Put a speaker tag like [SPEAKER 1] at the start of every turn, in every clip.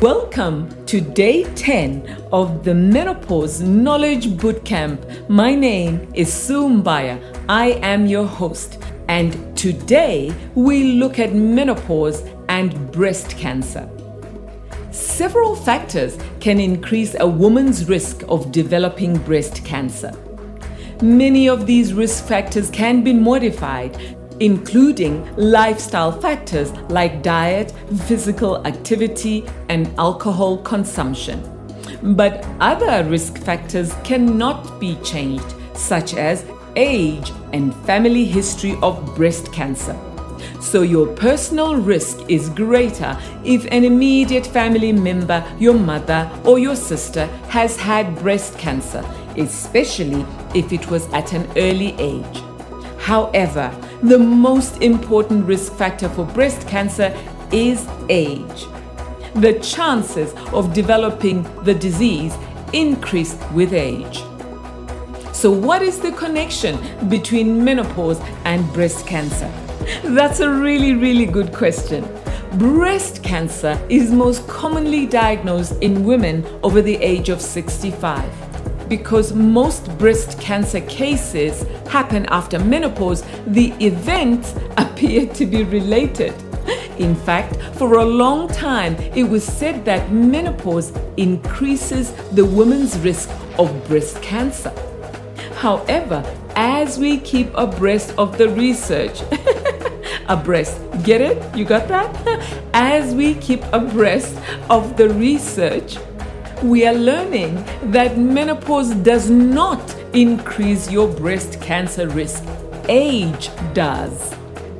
[SPEAKER 1] Welcome to day 10 of the Menopause Knowledge Bootcamp. My name is Sue Mbaya. I am your host, and today we look at menopause and breast cancer. Several factors can increase a woman's risk of developing breast cancer. Many of these risk factors can be modified including lifestyle factors like diet, physical activity, and alcohol consumption. But other risk factors cannot be changed, such as age and family history of breast cancer. So, your personal risk is greater if an immediate family member, your mother, or your sister has had breast cancer, especially if it was at an early age. However, the most important risk factor for breast cancer is age. The chances of developing the disease increase with age. So, what is the connection between menopause and breast cancer? That's a really, really good question. Breast cancer is most commonly diagnosed in women over the age of 65 because most breast cancer cases happen after menopause, the events appear to be related. In fact, for a long time, it was said that menopause increases the woman's risk of breast cancer. However, as we keep abreast of the research, abreast, get it? You got that? As we keep abreast of the research, we are learning that menopause does not increase your breast cancer risk, age does.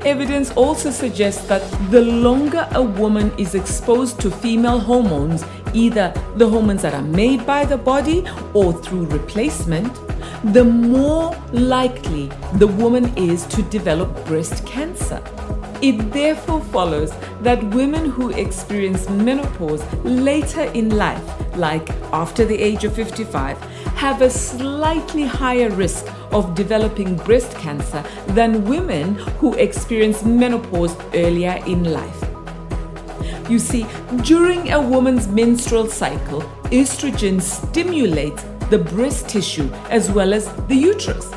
[SPEAKER 1] Evidence also suggests that the longer a woman is exposed to female hormones, either the hormones that are made by the body or through replacement, the more likely the woman is to develop breast cancer. It therefore follows that women who experience menopause later in life, like after the age of 55, have a slightly higher risk of developing breast cancer than women who experience menopause earlier in life. You see, during a woman's menstrual cycle, estrogen stimulates the breast tissue as well as the uterus.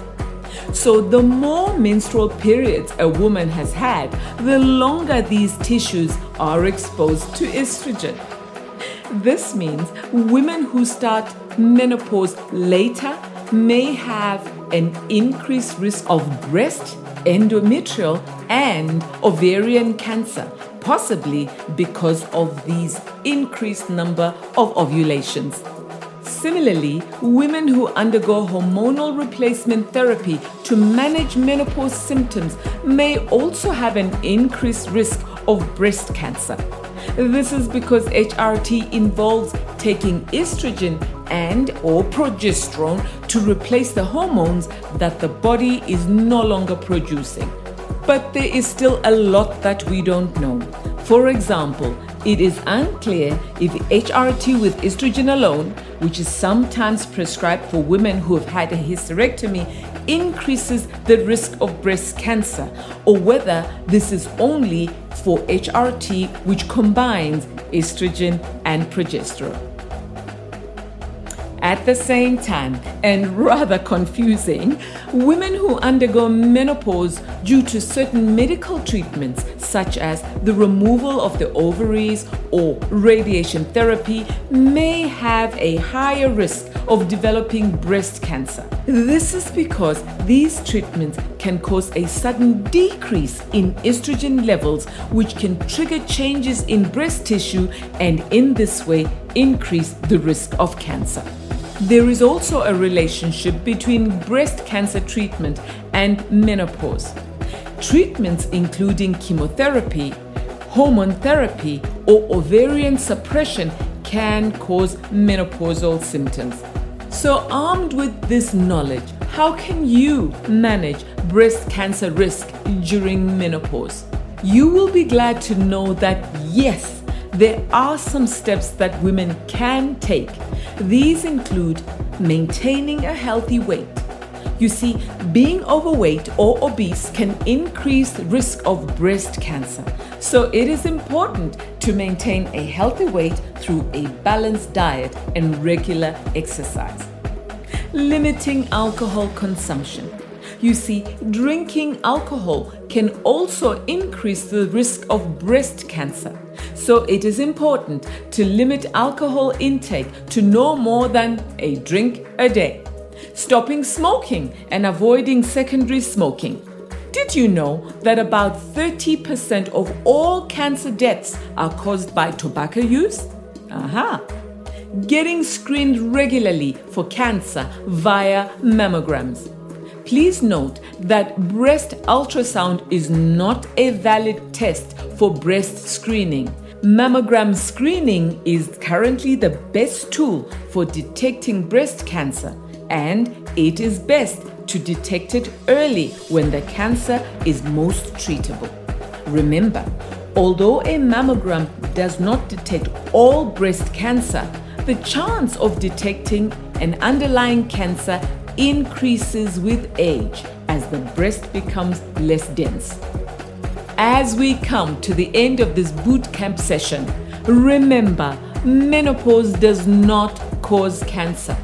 [SPEAKER 1] So, the more menstrual periods a woman has had, the longer these tissues are exposed to estrogen. This means women who start menopause later may have an increased risk of breast, endometrial, and ovarian cancer, possibly because of these increased number of ovulations. Similarly, women who undergo hormonal replacement therapy to manage menopause symptoms may also have an increased risk of breast cancer. This is because HRT involves taking estrogen and or progesterone to replace the hormones that the body is no longer producing. But there is still a lot that we don't know. For example, it is unclear if HRT with estrogen alone, which is sometimes prescribed for women who have had a hysterectomy, increases the risk of breast cancer, or whether this is only for HRT, which combines estrogen and progesterone. At the same time, and rather confusing, women who undergo menopause due to certain medical treatments, such as the removal of the ovaries or radiation therapy, may have a higher risk of developing breast cancer. This is because these treatments can cause a sudden decrease in estrogen levels, which can trigger changes in breast tissue and in this way increase the risk of cancer. There is also a relationship between breast cancer treatment and menopause. Treatments including chemotherapy, hormone therapy, or ovarian suppression can cause menopausal symptoms. So, armed with this knowledge, how can you manage breast cancer risk during menopause? You will be glad to know that yes, there are some steps that women can take. These include maintaining a healthy weight. You see, being overweight or obese can increase risk of breast cancer. So it is important to maintain a healthy weight through a balanced diet and regular exercise. Limiting alcohol consumption. You see, drinking alcohol can also increase the risk of breast cancer. So it is important to limit alcohol intake to no more than a drink a day. Stopping smoking and avoiding secondary smoking. Did you know that about 30% of all cancer deaths are caused by tobacco use? Aha! Getting screened regularly for cancer via mammograms. Please note that breast ultrasound is not a valid test for breast screening. Mammogram screening is currently the best tool for detecting breast cancer, and it is best to detect it early when the cancer is most treatable. Remember, although a mammogram does not detect all breast cancer, the chance of detecting an underlying cancer increases with age as the breast becomes less dense. As we come to the end of this boot camp session, remember menopause does not cause cancer.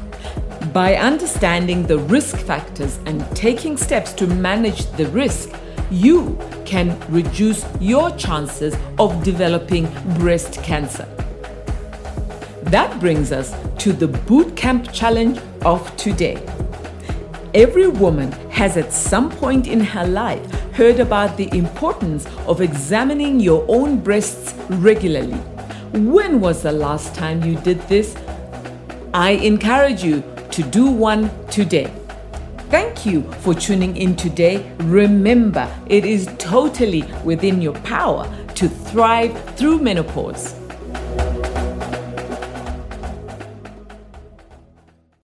[SPEAKER 1] By understanding the risk factors and taking steps to manage the risk, you can reduce your chances of developing breast cancer. That brings us to the bootcamp challenge of today. Every woman has at some point in her life heard about the importance of examining your own breasts regularly. When was the last time you did this? I encourage you to do one today. Thank you for tuning in today. Remember, it is totally within your power to thrive through menopause.